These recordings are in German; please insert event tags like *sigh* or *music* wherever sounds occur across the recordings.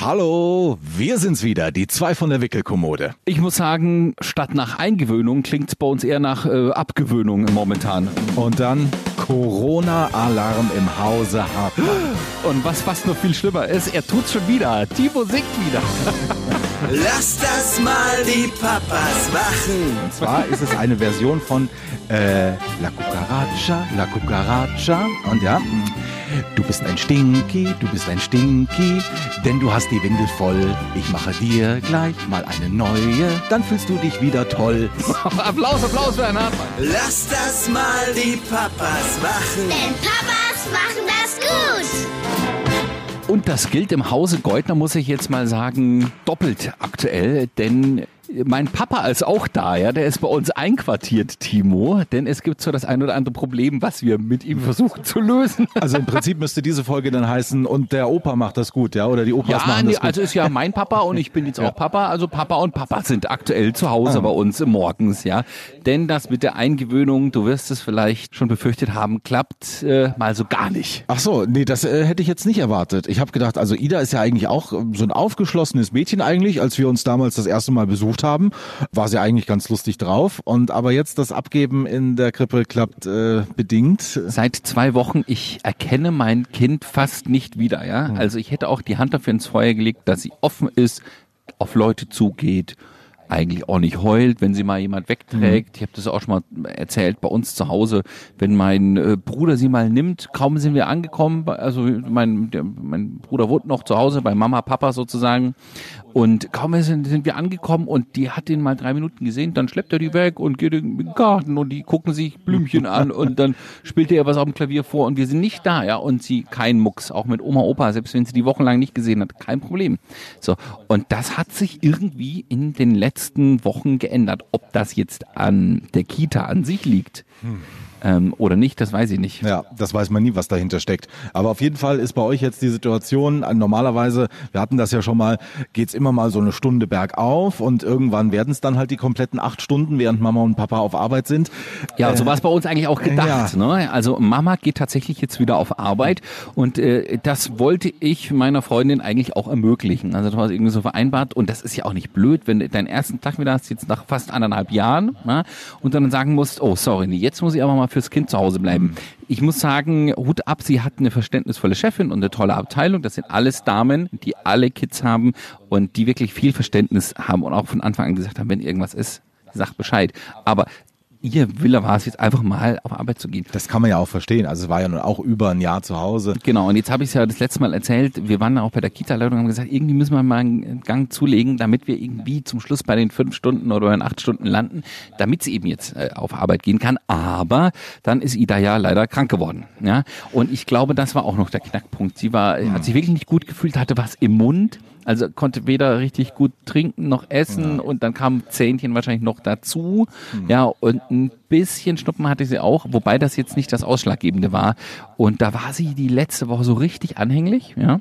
Hallo, wir sind's wieder, die zwei von der Wickelkommode. Ich muss sagen, statt nach Eingewöhnung klingt's bei uns eher nach äh, Abgewöhnung momentan. Und dann Corona-Alarm im Hause Hartmann. Und was fast noch viel schlimmer ist, er tut's schon wieder. Timo singt wieder. *laughs* Lass das mal die Papas machen. Und zwar ist es eine Version von äh, La Cucaracha, La Cucaracha. Und ja, du bist ein Stinky, du bist ein Stinky, denn du hast die Windel voll. Ich mache dir gleich mal eine neue, dann fühlst du dich wieder toll. *laughs* Applaus, Applaus für Herrn Hartmann. Lass das mal die Papas machen. Denn Papas machen das gut. Und das gilt im Hause Geutner, muss ich jetzt mal sagen, doppelt aktuell, denn mein Papa ist auch da, ja, der ist bei uns einquartiert, Timo, denn es gibt so das ein oder andere Problem, was wir mit ihm versuchen zu lösen. Also im Prinzip müsste diese Folge dann heißen, und der Opa macht das gut, ja, oder die Opas Ja, machen nee, das gut. also ist ja mein Papa und ich bin jetzt auch Papa. Also Papa und Papa sind aktuell zu Hause Ah. bei uns morgens, ja. Denn das mit der Eingewöhnung, du wirst es vielleicht schon befürchtet haben, klappt äh, mal so gar nicht. Ach so, nee, das äh, hätte ich jetzt nicht erwartet. Ich habe gedacht, also Ida ist ja eigentlich auch so ein aufgeschlossenes Mädchen eigentlich. Als wir uns damals das erste Mal besucht haben, war sie eigentlich ganz lustig drauf. Und aber jetzt das Abgeben in der Krippe klappt äh, bedingt. Seit zwei Wochen, ich erkenne mein Kind fast nicht wieder, ja. Hm. Also ich hätte auch die Hand dafür ins Feuer gelegt, dass sie offen ist, auf Leute zugeht, eigentlich auch nicht heult, wenn sie mal jemand wegträgt. Ich habe das auch schon mal erzählt bei uns zu Hause, wenn mein äh, Bruder sie mal nimmt, kaum sind wir angekommen, also mein, der, mein Bruder wohnt noch zu Hause bei Mama, Papa sozusagen und kaum sind, sind wir angekommen und die hat den mal drei Minuten gesehen, dann schleppt er die weg und geht in den Garten und die gucken sich Blümchen an *laughs* und dann spielt er was auf dem Klavier vor und wir sind nicht da, ja, und sie kein Mucks, auch mit Oma, Opa, selbst wenn sie die wochenlang nicht gesehen hat, kein Problem. So, und das hat sich irgendwie in den letzten Wochen geändert. Ob das jetzt an der Kita an sich liegt ähm, oder nicht, das weiß ich nicht. Ja, das weiß man nie, was dahinter steckt. Aber auf jeden Fall ist bei euch jetzt die Situation, äh, normalerweise, wir hatten das ja schon mal, geht's immer mal so eine Stunde bergauf und irgendwann werden es dann halt die kompletten acht Stunden, während Mama und Papa auf Arbeit sind. Ja, so war es bei uns eigentlich auch gedacht. ja. Ne? Also Mama geht tatsächlich jetzt wieder auf Arbeit und äh, das wollte ich meiner Freundin eigentlich auch ermöglichen. Also das war irgendwie so vereinbart und das ist ja auch nicht blöd, wenn du deinen ersten Tag wieder hast, jetzt nach fast anderthalb Jahren ne? und dann sagen musst, oh sorry, jetzt muss ich aber mal fürs Kind zu Hause bleiben. Ich muss sagen, Hut ab, sie hat eine verständnisvolle Chefin und eine tolle Abteilung. Das sind alles Damen, die alle Kids haben und die wirklich viel Verständnis haben und auch von Anfang an gesagt haben, wenn irgendwas ist, sagt Bescheid. Aber ihr Wille war es jetzt einfach mal auf Arbeit zu gehen. Das kann man ja auch verstehen. Also es war ja nun auch über ein Jahr zu Hause. Genau, und jetzt habe ich es ja das letzte Mal erzählt, wir waren auch bei der Kita-Leitung und haben gesagt, irgendwie müssen wir mal einen Gang zulegen, damit wir irgendwie zum Schluss bei den fünf Stunden oder bei den acht Stunden landen, damit sie eben jetzt äh, auf Arbeit gehen kann. Aber dann ist Ida ja leider krank geworden. Ja? Und ich glaube, das war auch noch der Knackpunkt. Sie war, hat sich wirklich nicht gut gefühlt, hatte was im Mund. Also konnte weder richtig gut trinken noch essen und dann kam Zähnchen wahrscheinlich noch dazu. Ja, und ein bisschen Schnuppen hatte sie auch, wobei das jetzt nicht das Ausschlaggebende war. Und da war sie die letzte Woche so richtig anhänglich, ja.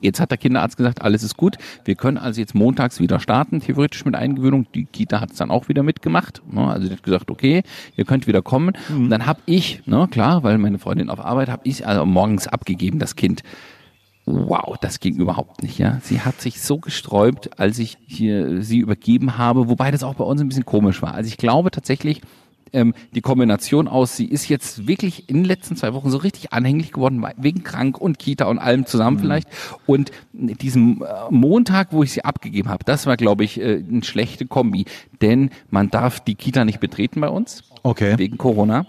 Jetzt hat der Kinderarzt gesagt, alles ist gut. Wir können also jetzt montags wieder starten, theoretisch mit Eingewöhnung. Die Kita hat es dann auch wieder mitgemacht. Ne? Also die hat gesagt, okay, ihr könnt wieder kommen. Und dann habe ich, ne, klar, weil meine Freundin auf Arbeit, habe ich also morgens abgegeben, das Kind. Wow, das ging überhaupt nicht, ja. Sie hat sich so gesträubt, als ich hier sie übergeben habe, wobei das auch bei uns ein bisschen komisch war. Also ich glaube tatsächlich, ähm, die Kombination aus, sie ist jetzt wirklich in den letzten zwei Wochen so richtig anhänglich geworden, wegen krank und Kita und allem zusammen vielleicht. Und diesen äh, Montag, wo ich sie abgegeben habe, das war, glaube ich, äh, eine schlechte Kombi. Denn man darf die Kita nicht betreten bei uns Okay. wegen Corona.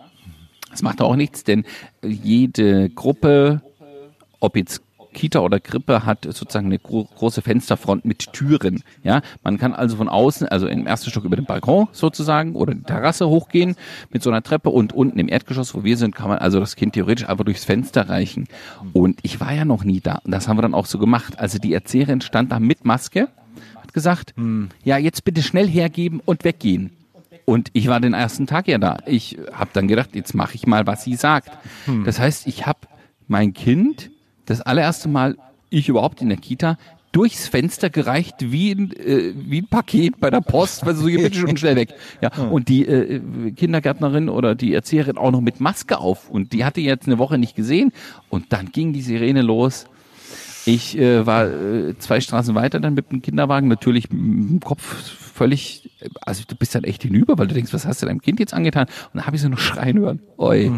Das macht auch nichts, denn jede Gruppe, ob jetzt Kita oder Krippe hat sozusagen eine gro große Fensterfront mit Türen. Ja, man kann also von außen, also im ersten Stock über den Balkon sozusagen oder die Terrasse hochgehen mit so einer Treppe und unten im Erdgeschoss, wo wir sind, kann man also das Kind theoretisch einfach durchs Fenster reichen. Und ich war ja noch nie da und das haben wir dann auch so gemacht. Also die Erzieherin stand da mit Maske, hat gesagt, ja jetzt bitte schnell hergeben und weggehen. Und ich war den ersten Tag ja da. Ich habe dann gedacht, jetzt mache ich mal, was sie sagt. Das heißt, ich habe mein Kind das allererste Mal, ich überhaupt in der Kita, durchs Fenster gereicht wie ein, äh, wie ein Paket bei der Post, weil so hier bitte schon schnell weg. *laughs* Ja, und die äh, Kindergärtnerin oder die Erzieherin auch noch mit Maske auf und die hatte jetzt eine Woche nicht gesehen und dann ging die Sirene los. Ich äh, war äh, zwei Straßen weiter dann mit dem Kinderwagen, natürlich mit dem Kopf völlig, also du bist dann echt hinüber, weil du denkst, was hast du deinem Kind jetzt angetan? Und dann habe ich sie noch schreien hören. Oi.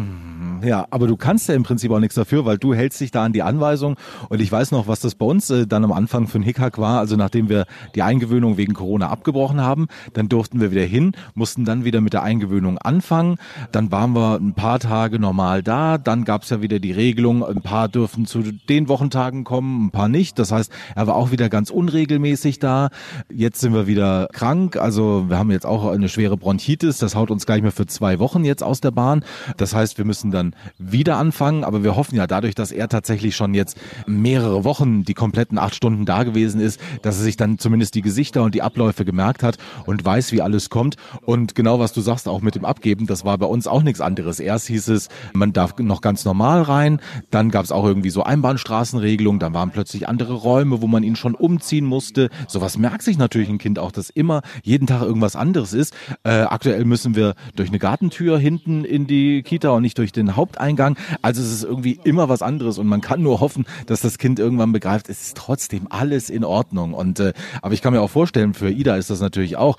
Ja, aber du kannst ja im Prinzip auch nichts dafür, weil du hältst dich da an die Anweisung. Und ich weiß noch, was das bei uns äh, dann am Anfang für ein Hickhack war. Also nachdem wir die Eingewöhnung wegen Corona abgebrochen haben, dann durften wir wieder hin, mussten dann wieder mit der Eingewöhnung anfangen. Dann waren wir ein paar Tage normal da. Dann gab's ja wieder die Regelung, ein paar dürfen zu den Wochentagen kommen, ein paar nicht. Das heißt, er war auch wieder ganz unregelmäßig da. Jetzt sind wir wieder krank. Also wir haben jetzt auch eine schwere Bronchitis. Das haut uns gleich mal für zwei Wochen jetzt aus der Bahn. Das heißt, wir müssen dann wieder anfangen. Aber wir hoffen ja dadurch, dass er tatsächlich schon jetzt mehrere Wochen die kompletten acht Stunden da gewesen ist, dass er sich dann zumindest die Gesichter und die Abläufe gemerkt hat und weiß, wie alles kommt. Und genau was du sagst, auch mit dem Abgeben, das war bei uns auch nichts anderes. Erst hieß es, man darf noch ganz normal rein. Dann gab es auch irgendwie so Einbahnstraßenregelungen. Dann waren plötzlich andere Räume, wo man ihn schon umziehen musste. Sowas merkt sich natürlich ein Kind auch, dass immer jeden Tag irgendwas anderes ist. Äh, aktuell müssen wir durch eine Gartentür hinten in die Kita und nicht durch den Haupteingang. Also es ist irgendwie immer was anderes und man kann nur hoffen, dass das Kind irgendwann begreift, es ist trotzdem alles in Ordnung. Und äh, aber ich kann mir auch vorstellen, für Ida ist das natürlich auch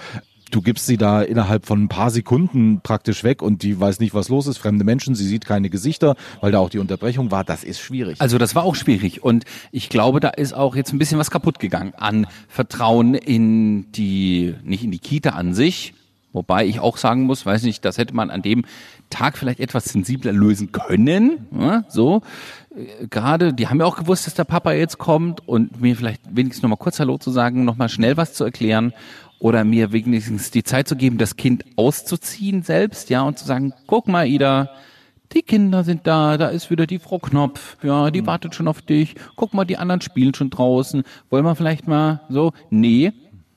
du gibst sie da innerhalb von ein paar Sekunden praktisch weg und die weiß nicht, was los ist. Fremde Menschen, sie sieht keine Gesichter, weil da auch die Unterbrechung war. Das ist schwierig. Also das war auch schwierig und ich glaube, da ist auch jetzt ein bisschen was kaputt gegangen an Vertrauen in die, nicht in die Kita an sich, Wobei ich auch sagen muss, weiß nicht, das hätte man an dem Tag vielleicht etwas sensibler lösen können. Ja, so. Äh, Gerade, die haben ja auch gewusst, dass der Papa jetzt kommt und mir vielleicht wenigstens nochmal kurz Hallo zu sagen, nochmal schnell was zu erklären oder mir wenigstens die Zeit zu geben, das Kind auszuziehen selbst, ja, und zu sagen, guck mal, Ida, die Kinder sind da, da ist wieder die Frau Knopf, ja, die wartet schon auf dich, guck mal, die anderen spielen schon draußen, wollen wir vielleicht mal so, nee,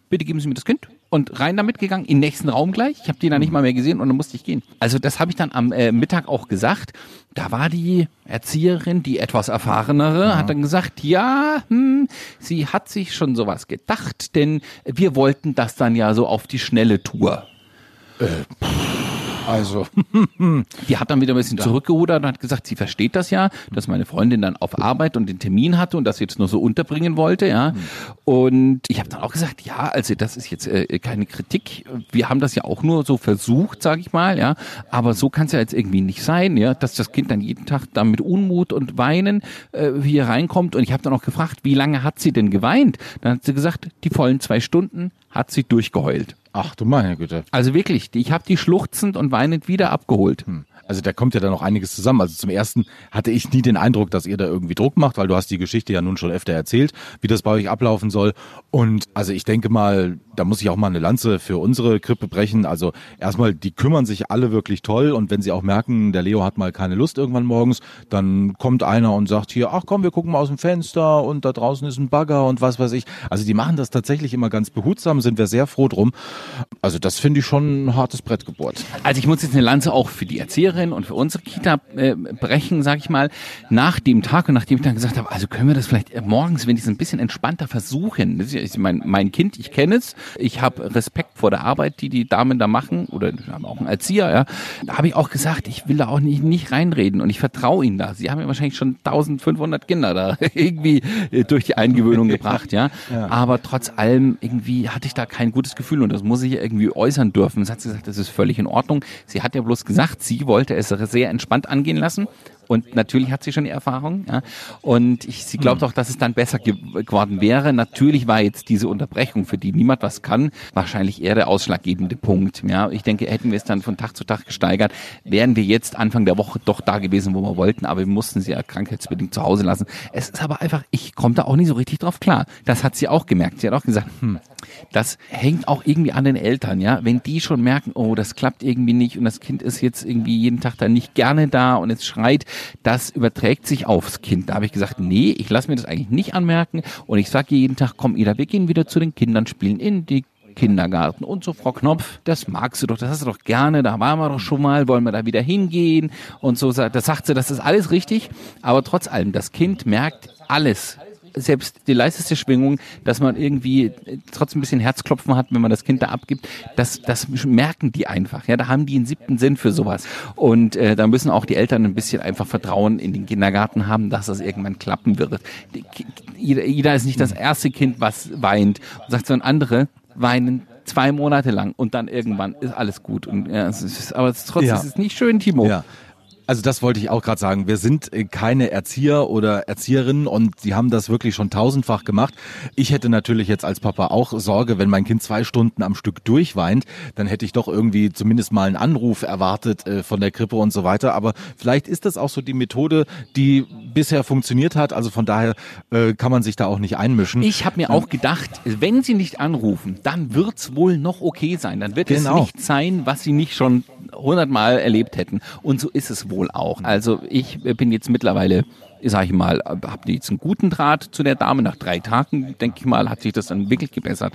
bitte geben Sie mir das Kind und rein damit gegangen, in den nächsten Raum gleich. Ich habe die dann nicht mal mehr gesehen und dann musste ich gehen. Also das habe ich dann am äh, Mittag auch gesagt. Da war die Erzieherin, die etwas erfahrenere, hat dann gesagt, ja, hm, sie hat sich schon sowas gedacht, denn wir wollten das dann ja so auf die schnelle Tour. Also, *laughs* Die hat dann wieder ein bisschen zurückgerudert und hat gesagt, sie versteht das ja, dass meine Freundin dann auf Arbeit und den Termin hatte und das jetzt nur so unterbringen wollte, ja. Und ich habe dann auch gesagt, ja, also das ist jetzt äh, keine Kritik. Wir haben das ja auch nur so versucht, sage ich mal, ja. Aber so kann es ja jetzt irgendwie nicht sein, ja, dass das Kind dann jeden Tag da mit Unmut und Weinen äh, hier reinkommt. Und ich habe dann auch gefragt, wie lange hat sie denn geweint? Dann hat sie gesagt, die vollen zwei Stunden hat sie durchgeheult. ach du meine Güte. Also wirklich, ich habe die schluchzend und weinend wieder abgeholt. Also da kommt ja dann noch einiges zusammen. Also zum ersten hatte ich nie den Eindruck, dass ihr da irgendwie Druck macht, weil du hast die Geschichte ja nun schon öfter erzählt, wie das bei euch ablaufen soll. Und also ich denke mal, da muss ich auch mal eine Lanze für unsere Krippe brechen. Also erstmal, die kümmern sich alle wirklich toll und wenn sie auch merken, der Leo hat mal keine Lust irgendwann morgens, dann kommt einer und sagt hier, ach komm, wir gucken mal aus dem Fenster und da draußen ist ein Bagger und was weiß ich. Also die machen das tatsächlich immer ganz behutsam, sind wir sehr froh drum. Also das finde ich schon ein hartes Brett gebohrt. Also ich muss jetzt eine Lanze auch für die Erzieherin und für unsere Kita äh, brechen, sag ich mal, nach dem Tag und nachdem ich dann gesagt habe, also können wir das vielleicht morgens wenigstens ein bisschen entspannter versuchen. Das ist mein, mein Kind, ich kenne es, ich habe Respekt vor der Arbeit, die die Damen da machen oder auch einen Erzieher, ja. Da habe ich auch gesagt, ich will da auch nicht, nicht reinreden und ich vertraue ihnen da. Sie haben ja wahrscheinlich schon 1500 Kinder da *laughs* irgendwie äh, durch die Eingewöhnung gebracht, *laughs* ja. Aber trotz allem irgendwie hatte ich da kein gutes Gefühl und das muss ich irgendwie äußern dürfen. Das hat sie gesagt, das ist völlig in Ordnung. Sie hat ja bloß gesagt, sie wollte es sehr entspannt angehen lassen. Und natürlich hat sie schon die Erfahrung. Ja. Und ich, sie glaubt auch, dass es dann besser ge geworden wäre. Natürlich war jetzt diese Unterbrechung, für die niemand was kann, wahrscheinlich eher der ausschlaggebende Punkt. Ja. Ich denke, hätten wir es dann von Tag zu Tag gesteigert, wären wir jetzt Anfang der Woche doch da gewesen, wo wir wollten. Aber wir mussten sie ja krankheitsbedingt zu Hause lassen. Es ist aber einfach, ich komme da auch nicht so richtig drauf klar. Das hat sie auch gemerkt. Sie hat auch gesagt, hm, das hängt auch irgendwie an den Eltern, ja. Wenn die schon merken, oh, das klappt irgendwie nicht und das Kind ist jetzt irgendwie jeden Tag dann nicht gerne da und es schreit, das überträgt sich aufs Kind. Da habe ich gesagt, nee, ich lasse mir das eigentlich nicht anmerken und ich sage jeden Tag, komm, Ida, wir gehen wieder zu den Kindern spielen in die Kindergarten und so, Frau Knopf, das magst du doch, das hast du doch gerne, da waren wir doch schon mal, wollen wir da wieder hingehen und so, das sagt sie, das ist alles richtig, aber trotz allem, das Kind merkt alles selbst die leiseste Schwingung, dass man irgendwie trotzdem ein bisschen Herzklopfen hat, wenn man das Kind da abgibt, das, das merken die einfach. Ja, da haben die einen siebten Sinn für sowas. Und äh, da müssen auch die Eltern ein bisschen einfach Vertrauen in den Kindergarten haben, dass das irgendwann klappen wird. Die, Ida, Ida ist nicht das erste Kind, was weint. Und sagt so ein andere, weinen zwei Monate lang und dann irgendwann ist alles gut. Und, ja, es ist, aber es ist trotzdem Ja. es ist nicht schön, Timo. Ja. Also das wollte ich auch gerade sagen. Wir sind äh, keine Erzieher oder Erzieherinnen und sie haben das wirklich schon tausendfach gemacht. Ich hätte natürlich jetzt als Papa auch Sorge, wenn mein Kind zwei Stunden am Stück durchweint, dann hätte ich doch irgendwie zumindest mal einen Anruf erwartet äh, von der Krippe und so weiter. Aber vielleicht ist das auch so die Methode, die bisher funktioniert hat. Also von daher äh, kann man sich da auch nicht einmischen. Ich habe mir auch gedacht, wenn sie nicht anrufen, dann wird's wohl noch okay sein. Dann wird Genau. es nicht sein, was sie nicht schon hundertmal erlebt hätten. Und so ist es wohl auch. Also ich bin jetzt mittlerweile, sage ich mal, habe jetzt einen guten Draht zu der Dame. Nach drei Tagen, denke ich mal, hat sich das dann wirklich gebessert.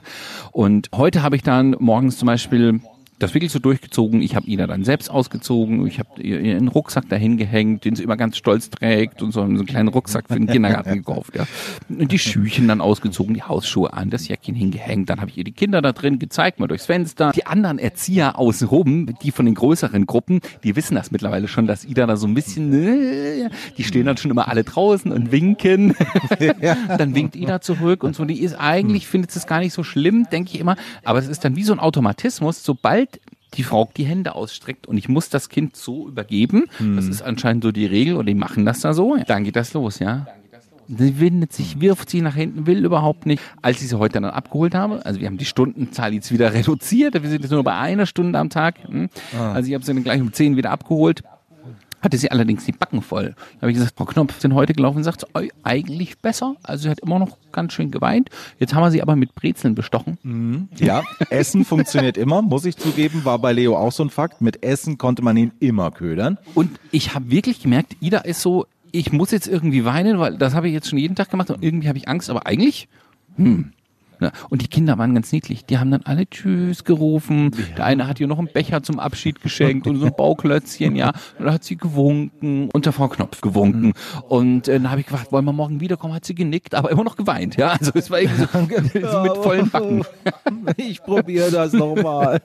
Und heute habe ich dann morgens zum Beispiel das wirklich so durchgezogen. Ich habe Ina dann selbst ausgezogen. Ich habe ihr ihren Rucksack dahin gehängt, den sie immer ganz stolz trägt und so einen, so einen kleinen Rucksack für den Kindergarten *laughs* gekauft. Ja. Und die Schüchen dann ausgezogen, die Hausschuhe an, das Jäckchen hingehängt. Dann habe ich ihr die Kinder da drin gezeigt, mal durchs Fenster. Die anderen Erzieher außenrum, die von den größeren Gruppen, die wissen das mittlerweile schon, dass Ida da so ein bisschen, äh, die stehen dann schon immer alle draußen und winken. *laughs* dann winkt Ida zurück und so. Die ist eigentlich, findet es gar nicht so schlimm, denke ich immer. Aber es ist dann wie so ein Automatismus, sobald die Frau die Hände ausstreckt und ich muss das Kind so übergeben. Das ist anscheinend so die Regel und die machen das da so. Dann geht das los, ja. Sie windet sich, wirft sie nach hinten, will überhaupt nicht. Als ich sie heute dann abgeholt habe, also wir haben die Stundenzahl jetzt wieder *laughs* reduziert, wir sind jetzt nur bei einer Stunde am Tag. hm. Also ich habe sie dann gleich um 10 wieder abgeholt. Hatte sie allerdings die Backen voll. Da habe ich gesagt, Frau Knopf, sind heute gelaufen und sagt, "Oi, eigentlich besser. Also sie hat immer noch ganz schön geweint. Jetzt haben wir sie aber mit Brezeln bestochen. Ja, Essen funktioniert immer, muss ich zugeben, war bei Leo auch so ein Fakt. Mit Essen konnte man ihn immer ködern. Und ich habe wirklich gemerkt, Ida ist so, ich muss jetzt irgendwie weinen, weil das habe ich jetzt schon jeden Tag gemacht und irgendwie habe ich Angst, aber eigentlich, hm. Ja, und die Kinder waren ganz niedlich. Die haben dann alle Tschüss gerufen. Der eine hat ihr noch einen Becher zum Abschied geschenkt und so ein Bauklötzchen, ja. Und da hat sie gewunken und der Frau Knopf gewunken. Und äh, dann habe ich gefragt, wollen wir morgen wiederkommen? Hat sie genickt, aber immer noch geweint, ja. Also es war irgendwie so, *laughs* so mit vollen Backen. Ich probiere das nochmal.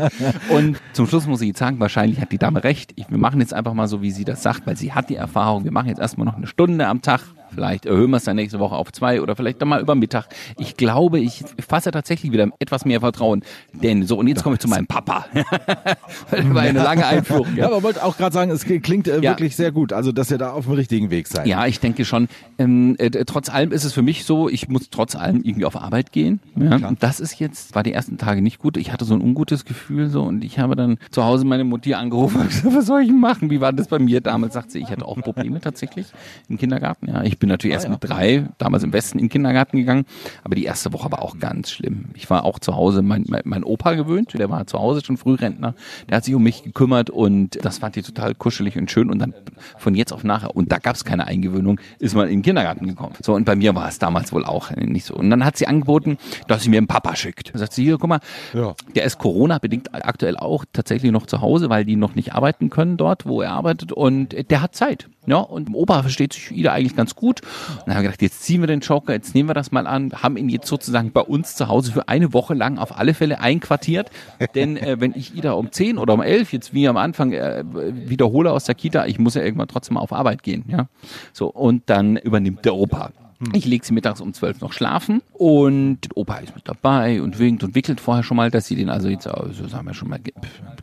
*laughs* Und zum Schluss muss ich jetzt sagen, wahrscheinlich hat die Dame recht. Ich, wir machen jetzt einfach mal so, wie sie das sagt, weil sie hat die Erfahrung. Wir machen jetzt erstmal noch eine Stunde am Tag. Vielleicht erhöhen wir es dann nächste Woche auf zwei oder vielleicht dann mal über Mittag. Ich glaube, ich fasse tatsächlich wieder etwas mehr Vertrauen. Denn so, und jetzt komme ich zu meinem Papa. *laughs* das war eine lange Einführung. Ja, Ja. aber wollte auch gerade sagen, es klingt äh, Ja. wirklich sehr gut. Also, dass ihr da auf dem richtigen Weg seid. Ja, ich denke schon. Ähm, äh, trotz allem ist es für mich so, ich muss trotz allem irgendwie auf Arbeit gehen. Ja? Und das ist jetzt, war die ersten Tage nicht gut. Ich hatte so ein ungutes Gefühl so und ich habe dann zu Hause meine Mutti angerufen *laughs* und gesagt, was soll ich machen? Wie war das bei mir damals? Sagt sie, ich hatte auch Probleme tatsächlich im Kindergarten. Ja, ich bin natürlich erst mit drei, damals im Westen in den Kindergarten gegangen, aber die erste Woche war auch ganz schlimm. Ich war auch zu Hause, mein, mein, mein Opa gewöhnt, der war zu Hause schon Frührentner, der hat sich um mich gekümmert und das fand ich total kuschelig und schön und dann von jetzt auf nachher, und da gab es keine Eingewöhnung, ist man in den Kindergarten gekommen. So, und bei mir war es damals wohl auch nicht so. Und dann hat sie angeboten, dass sie mir einen Papa schickt. Da sagt sie, hier, guck mal, Ja. der ist Corona-bedingt aktuell auch tatsächlich noch zu Hause, weil die noch nicht arbeiten können dort, wo er arbeitet und der hat Zeit. Ja, und im Opa versteht sich Ida eigentlich ganz gut. Und dann haben wir gedacht, jetzt ziehen wir den Joker, jetzt nehmen wir das mal an, haben ihn jetzt sozusagen bei uns zu Hause für eine Woche lang auf alle Fälle einquartiert. Denn äh, wenn ich Ida um 10 oder um 11 jetzt wie am Anfang äh, wiederhole aus der Kita, ich muss ja irgendwann trotzdem auf Arbeit gehen. Ja, so und dann übernimmt der Opa. Ich lege sie mittags um 12 noch schlafen und Opa ist mit dabei und winkt und wickelt vorher schon mal, dass sie den also jetzt, also sagen wir schon mal, ge-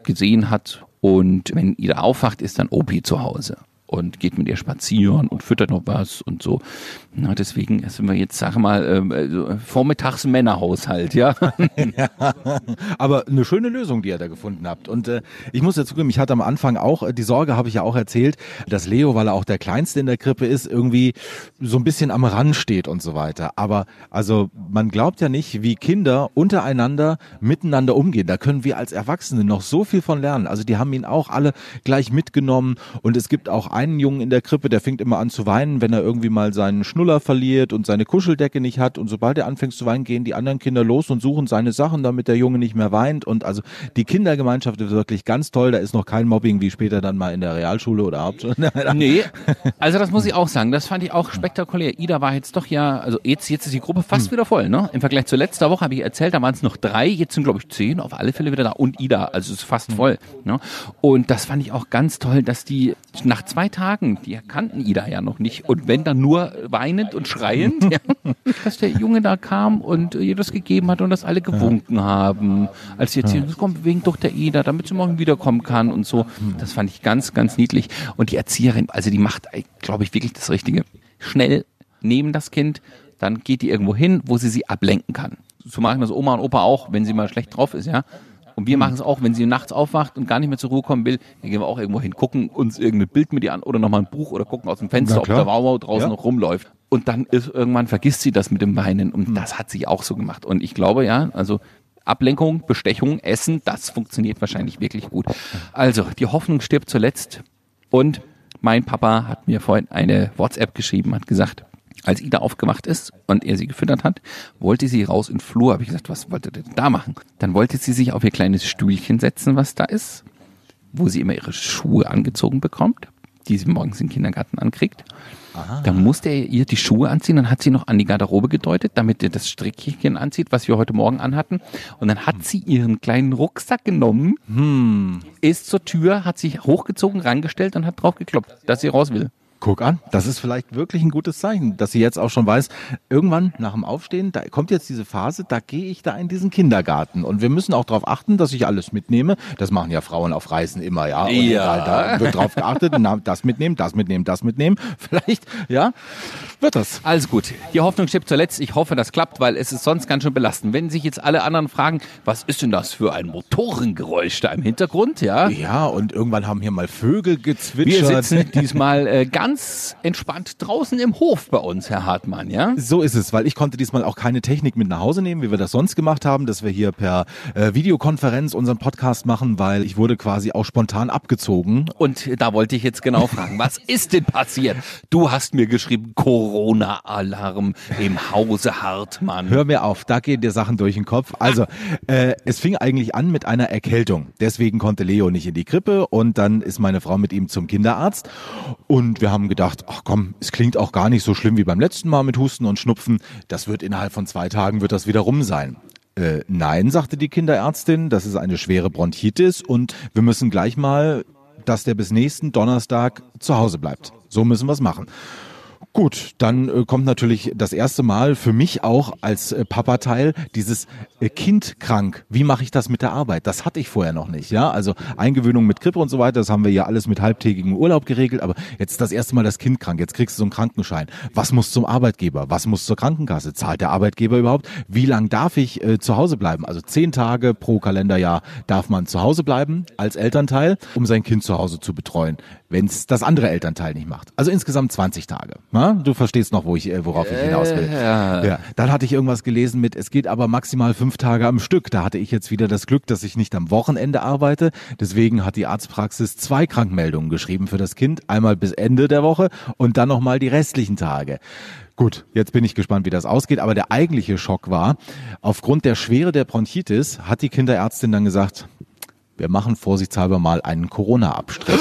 gesehen hat. Und wenn Ida aufwacht, ist dann Opi zu Hause und geht mit ihr spazieren und füttert noch was und so. Na, deswegen sind wir jetzt, sag mal, ähm, also vormittags Männerhaushalt, *laughs* ja. Aber eine schöne Lösung, die ihr da gefunden habt. Und äh, ich muss ja zugeben, ich hatte am Anfang auch, äh, die Sorge habe ich ja auch erzählt, dass Leo, weil er auch der Kleinste in der Krippe ist, irgendwie so ein bisschen am Rand steht und so weiter. Aber also man glaubt ja nicht, wie Kinder untereinander miteinander umgehen. Da können wir als Erwachsene noch so viel von lernen. Also die haben ihn auch alle gleich mitgenommen und es gibt auch einen Jungen in der Krippe, der fängt immer an zu weinen, wenn er irgendwie mal seinen Schnuller verliert und seine Kuscheldecke nicht hat. Und sobald er anfängt zu weinen, gehen die anderen Kinder los und suchen seine Sachen, damit der Junge nicht mehr weint. Und also die Kindergemeinschaft ist wirklich ganz toll. Da ist noch kein Mobbing wie später dann mal in der Realschule oder Hauptschule. *laughs* Nee, also das muss ich auch sagen. Das fand ich auch spektakulär. Ida war jetzt doch ja, also jetzt, jetzt ist die Gruppe fast wieder voll, ne? Im Vergleich zu letzter Woche habe ich erzählt, da waren es noch drei, jetzt sind glaube ich zehn, auf alle Fälle wieder da. Und Ida, also es ist fast voll. Ne? Und das fand ich auch ganz toll, dass die nach zwei Tagen, die kannten Ida ja noch nicht. Und wenn dann nur weinend und schreiend, ja, *laughs* dass der Junge da kam und ihr das gegeben hat und das alle gewunken haben. Als sie jetzt hier, komm, wegen doch der Ida, damit sie morgen wiederkommen kann und so. Das fand ich ganz, ganz niedlich. Und die Erzieherin, also die macht, glaube ich, wirklich das Richtige. Schnell neben das Kind, dann geht die irgendwo hin, wo sie sie ablenken kann. So machen das Oma und Opa auch, wenn sie mal schlecht drauf ist, ja. Und wir machen es auch, wenn sie nachts aufwacht und gar nicht mehr zur Ruhe kommen will, dann gehen wir auch irgendwo hin, gucken uns irgendein Bild mit ihr an oder nochmal ein Buch oder gucken aus dem Fenster, ob der Wauwau draußen Ja. noch rumläuft. Und dann ist irgendwann vergisst sie das mit dem Weinen und das hat sie auch so gemacht. Und ich glaube ja, also Ablenkung, Bestechung, Essen, das funktioniert wahrscheinlich wirklich gut. Also, die Hoffnung stirbt zuletzt. Und mein Papa hat mir vorhin eine WhatsApp geschrieben, hat gesagt, als Ida aufgewacht ist und er sie gefüttert hat, wollte sie raus in den Flur. Habe ich gesagt, was wollte der denn da machen? Dann wollte sie sich auf ihr kleines Stühlchen setzen, was da ist, wo sie immer ihre Schuhe angezogen bekommt, die sie morgens im Kindergarten ankriegt. Dann musste er ihr die Schuhe anziehen, dann hat sie noch an die Garderobe gedeutet, damit er das Strickchen anzieht, was wir heute Morgen anhatten. Und dann hat sie ihren kleinen Rucksack genommen, ist zur Tür, hat sich hochgezogen, rangestellt und hat drauf geklopft, dass sie raus will. Guck an, das ist vielleicht wirklich ein gutes Zeichen, dass sie jetzt auch schon weiß, irgendwann nach dem Aufstehen, da kommt jetzt diese Phase, da gehe ich da in diesen Kindergarten. Und wir müssen auch darauf achten, dass ich alles mitnehme. Das machen ja Frauen auf Reisen immer, ja. Und Ja. Da, da wird drauf geachtet, na, das mitnehmen, das mitnehmen, das mitnehmen. *laughs* Vielleicht, ja, wird das. Alles gut. Die Hoffnung stirbt zuletzt. Ich hoffe, das klappt, weil es ist sonst ganz schön belastend. Wenn sich jetzt alle anderen fragen, was ist denn das für ein Motorengeräusch da im Hintergrund, ja? Ja, und irgendwann haben hier mal Vögel Wir gezwitschert. sitzen diesmal äh, ganz *laughs* entspannt draußen im Hof bei uns, Herr Hartmann, ja? So ist es, weil ich konnte diesmal auch keine Technik mit nach Hause nehmen, wie wir das sonst gemacht haben, dass wir hier per äh, Videokonferenz unseren Podcast machen, weil ich wurde quasi auch spontan abgezogen. Und da wollte ich jetzt genau fragen, was *laughs* ist denn passiert? Du hast mir geschrieben, Corona-Alarm im Hause Hartmann. Hör mir auf, da gehen dir Sachen durch den Kopf. Also, äh, es fing eigentlich an mit einer Erkältung. Deswegen konnte Leo nicht in die Krippe und dann ist meine Frau mit ihm zum Kinderarzt und wir haben gedacht, ach komm, es klingt auch gar nicht so schlimm wie beim letzten Mal mit Husten und Schnupfen. Das wird innerhalb von zwei Tagen wird das wieder rum sein. Äh, nein, sagte die Kinderärztin, das ist eine schwere Bronchitis und wir müssen gleich mal, dass der bis nächsten Donnerstag zu Hause bleibt. So müssen wir es machen. Gut, dann äh, kommt natürlich das erste Mal für mich auch als äh, Papateil dieses äh, Kind krank. Wie mache ich das mit der Arbeit? Das hatte ich vorher noch nicht, ja? Also Eingewöhnung mit Krippe und so weiter, das haben wir ja alles mit halbtägigem Urlaub geregelt, aber jetzt ist das erste Mal das Kind krank. Jetzt kriegst du so einen Krankenschein. Was muss zum Arbeitgeber? Was muss zur Krankenkasse? Zahlt der Arbeitgeber überhaupt? Wie lang darf ich äh, zu Hause bleiben? Also zehn Tage pro Kalenderjahr darf man zu Hause bleiben als Elternteil, um sein Kind zu Hause zu betreuen, wenn es das andere Elternteil nicht macht. Also insgesamt 20 Tage. Na? Du verstehst noch, wo ich, äh, worauf ich hinaus will. ja. Ja, dann hatte ich irgendwas gelesen mit, es geht aber maximal fünf Tage am Stück. Da hatte ich jetzt wieder das Glück, dass ich nicht am Wochenende arbeite. Deswegen hat die Arztpraxis zwei Krankmeldungen geschrieben für das Kind. Einmal bis Ende der Woche und dann nochmal die restlichen Tage. Gut, jetzt bin ich gespannt, wie das ausgeht. Aber der eigentliche Schock war, aufgrund der Schwere der Bronchitis hat die Kinderärztin dann gesagt, wir machen vorsichtshalber mal einen Corona-Abstrich.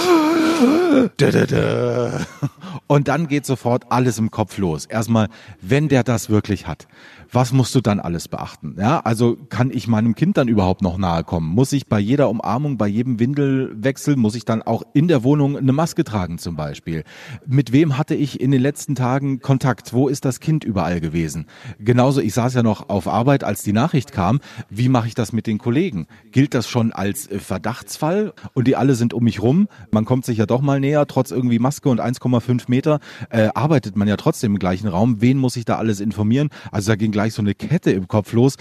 Und dann geht sofort alles im Kopf los. Erstmal, wenn der das wirklich hat, was musst du dann alles beachten? Ja, also kann ich meinem Kind dann überhaupt noch nahe kommen? Muss ich bei jeder Umarmung, bei jedem Windelwechsel, muss ich dann auch in der Wohnung eine Maske tragen zum Beispiel? Mit wem hatte ich in den letzten Tagen Kontakt? Wo ist das Kind überall gewesen? Genauso, ich saß ja noch auf Arbeit, als die Nachricht kam. Wie mache ich das mit den Kollegen? Gilt das schon als äh, Verdachtsfall? Und die alle sind um mich rum. Man kommt sich ja doch mal näher, trotz irgendwie Maske und 1,5 Meter, äh, arbeitet man ja trotzdem im gleichen Raum. Wen muss ich da alles informieren? Also da ging gleich so eine Kette im Kopf los,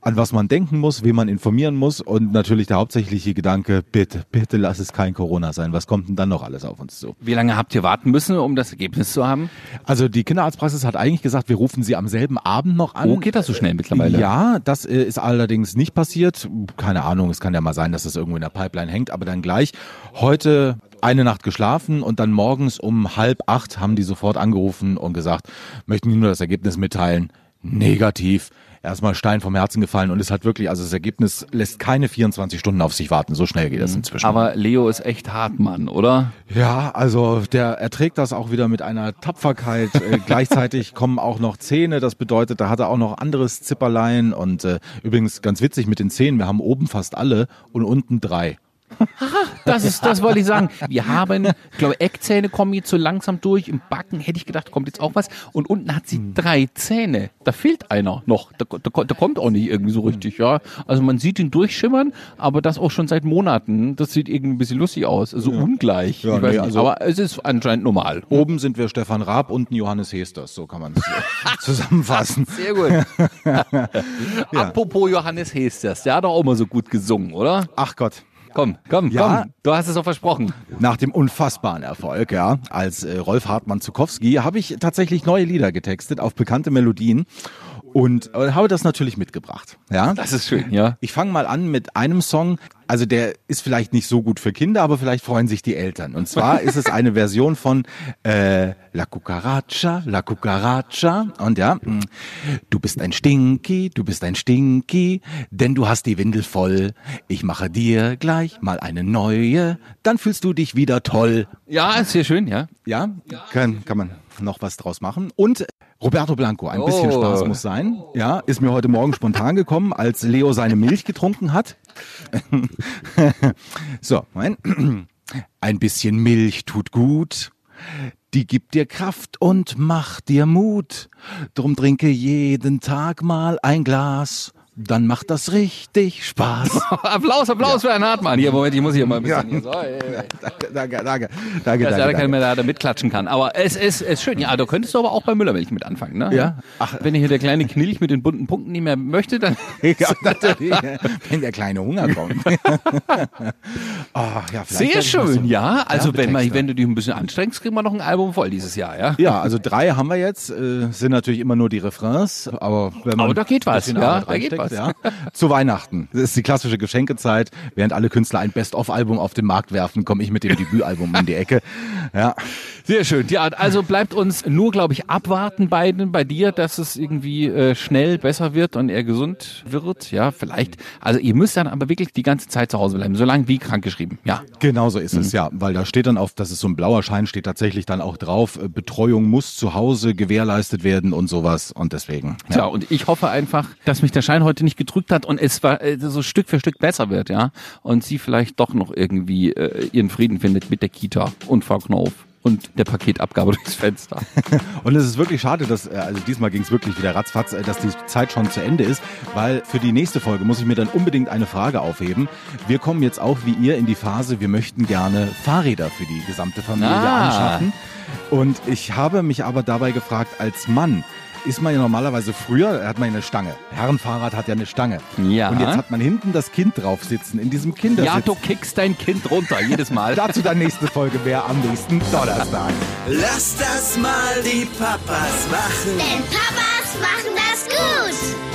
an was man denken muss, wen man informieren muss und natürlich der hauptsächliche Gedanke, bitte, bitte lass es kein Corona sein. Was kommt denn dann noch alles auf uns zu? Wie lange habt ihr warten müssen, um das Ergebnis zu haben? Also die Kinderarztpraxis hat eigentlich gesagt, wir rufen sie am selben Abend noch an. Oh, geht das so schnell mittlerweile? Ja, das äh, ist allerdings nicht passiert. Keine Ahnung, es kann ja mal sein, dass das irgendwo in der Pipeline hängt, aber dann gleich heute eine Nacht geschlafen und dann morgens um halb acht haben die sofort angerufen und gesagt, möchten Ihnen nur das Ergebnis mitteilen. Negativ. Erstmal Stein vom Herzen gefallen und es hat wirklich, also das Ergebnis lässt keine 24 Stunden auf sich warten. So schnell geht das inzwischen. Aber Leo ist echt hart, Mann, oder? Ja, also der erträgt das auch wieder mit einer Tapferkeit. Äh, *laughs* gleichzeitig kommen auch noch Zähne. Das bedeutet, da hat er auch noch anderes Zipperlein. Und äh, übrigens ganz witzig mit den Zähnen. Wir haben oben fast alle und unten drei. *laughs* Das ist, das wollte ich sagen. Wir haben, ich glaube, Eckzähne kommen jetzt so langsam durch. Im Backen hätte ich gedacht, kommt jetzt auch was. Und unten hat sie drei Zähne. Da fehlt einer noch. Da, da, da kommt auch nicht irgendwie so richtig, ja. Also man sieht ihn durchschimmern, aber das auch schon seit Monaten. Das sieht irgendwie ein bisschen lustig aus. Also ungleich. Ja, Ich weiß nee, also- aber es ist anscheinend normal. Oben sind wir Stefan Raab, unten Johannes Hesters. So kann man es äh, *laughs* zusammenfassen. Sehr gut. *laughs* Apropos Johannes Hesters, der hat auch mal so gut gesungen, oder? Ach Gott. Komm, komm, Ja. komm. Du hast es doch versprochen. Nach dem unfassbaren Erfolg, ja, als äh, Rolf Hartmann Zukowski, habe ich tatsächlich neue Lieder getextet auf bekannte Melodien und äh, habe das natürlich mitgebracht. Ja, Das ist schön, ja. Ich fange mal an mit einem Song. Also der ist vielleicht nicht so gut für Kinder, aber vielleicht freuen sich die Eltern. Und zwar ist es eine Version von äh, La Cucaracha, La Cucaracha. Und ja, mh, du bist ein Stinky, du bist ein Stinky, denn du hast die Windel voll. Ich mache dir gleich mal eine neue, dann fühlst du dich wieder toll. Ja, ist sehr schön, ja. Ja, kann, kann man noch was draus machen. Und Roberto Blanco, ein bisschen Oh. Spaß muss sein. Ja, ist mir heute Morgen spontan gekommen, als Leo seine Milch getrunken hat. *laughs* so, mein. Ein bisschen Milch tut gut. Die gibt dir Kraft und macht dir Mut. Drum trinke jeden Tag mal ein Glas. Dann macht das richtig Spaß. *laughs* Applaus, Applaus für Herrn Hartmann. Hier, Moment, ich muss hier mal ein bisschen. Ja. Hier, so, ey, ey. *laughs* danke, danke, danke, danke, Da ist danke, danke. mehr da, mitklatschen kann. Aber es ist, es ist schön. Ja, da könntest du aber auch bei Müllermilch mit anfangen, ne? Ja. Ach. Wenn hier der kleine Knilch mit den bunten Punkten nicht mehr möchte, dann. *laughs* Ja, natürlich. Wenn der kleine Hunger kommt. Ah, ja, Sehr schön, so- ja. Also wenn, man, wenn du dich ein bisschen anstrengst, kriegen wir noch ein Album voll dieses Jahr, ja? Ja, also drei haben wir jetzt, äh, sind natürlich immer nur die Refrains, aber wenn man Aber da geht was, ja, da geht reinsteckt, Ja, *laughs* zu Weihnachten. Das ist die klassische Geschenkezeit. Während alle Künstler ein Best-of-Album auf den Markt werfen, komme ich mit dem Debütalbum in die Ecke. *laughs* Ja, Sehr schön. Ja, also bleibt uns nur, glaube ich, abwarten beiden bei dir, dass es irgendwie äh, schnell besser wird und er gesund wird. Ja, vielleicht. Also ihr müsst dann aber wirklich die ganze Zeit zu Hause bleiben, solange wie krankgeschrieben. Ja. genau so ist Mhm. es, ja. Weil da steht dann auf, das ist so ein blauer Schein, steht tatsächlich dann auch drauf, äh, Betreuung muss zu Hause gewährleistet werden und sowas. Und deswegen. Tja, und ich hoffe einfach, dass mich der Schein heute nicht gedrückt hat und es war äh, so Stück für Stück besser wird, ja. Und sie vielleicht doch noch irgendwie äh, ihren Frieden findet mit der Kita und Frau Knauf und der Paketabgabe *laughs* durchs Fenster. Und es ist wirklich schade, dass, äh, also diesmal ging es wirklich wieder ratzfatz, äh, dass die Zeit schon zu Ende ist, weil für die nächste Folge muss ich mir dann unbedingt eine Frage aufheben. Wir kommen jetzt auch wie ihr in die Phase, wir möchten gerne Fahrräder für die gesamte Familie Ah. anschaffen. Und ich habe mich aber dabei gefragt, als Mann, ist man ja normalerweise früher, hat man ja eine Stange. Herrenfahrrad hat ja eine Stange. Ja. Und jetzt hat man hinten das Kind drauf sitzen, in diesem Kindersitz. Ja, du kickst dein Kind runter, jedes Mal. *laughs* Dazu dann nächste Folge mehr am nächsten Donnerstag. Lass das mal die Papas machen. Denn Papas machen das gut.